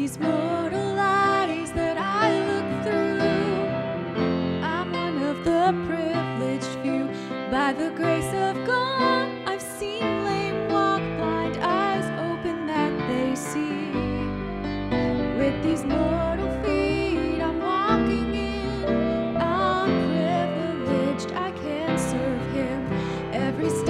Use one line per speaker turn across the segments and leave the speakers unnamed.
these mortal eyes that I look through. I'm one of the privileged few. By the grace of God, I've seen lame walk, blind eyes open that they see. With these mortal feet, I'm walking in. I'm privileged, I can't serve Him every.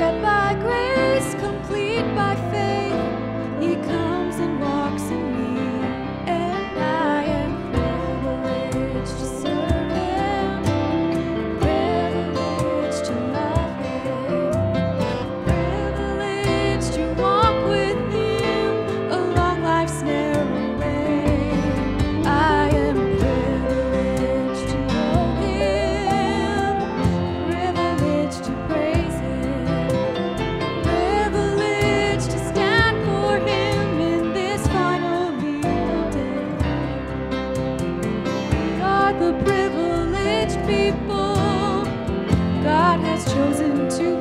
The privileged people God has chosen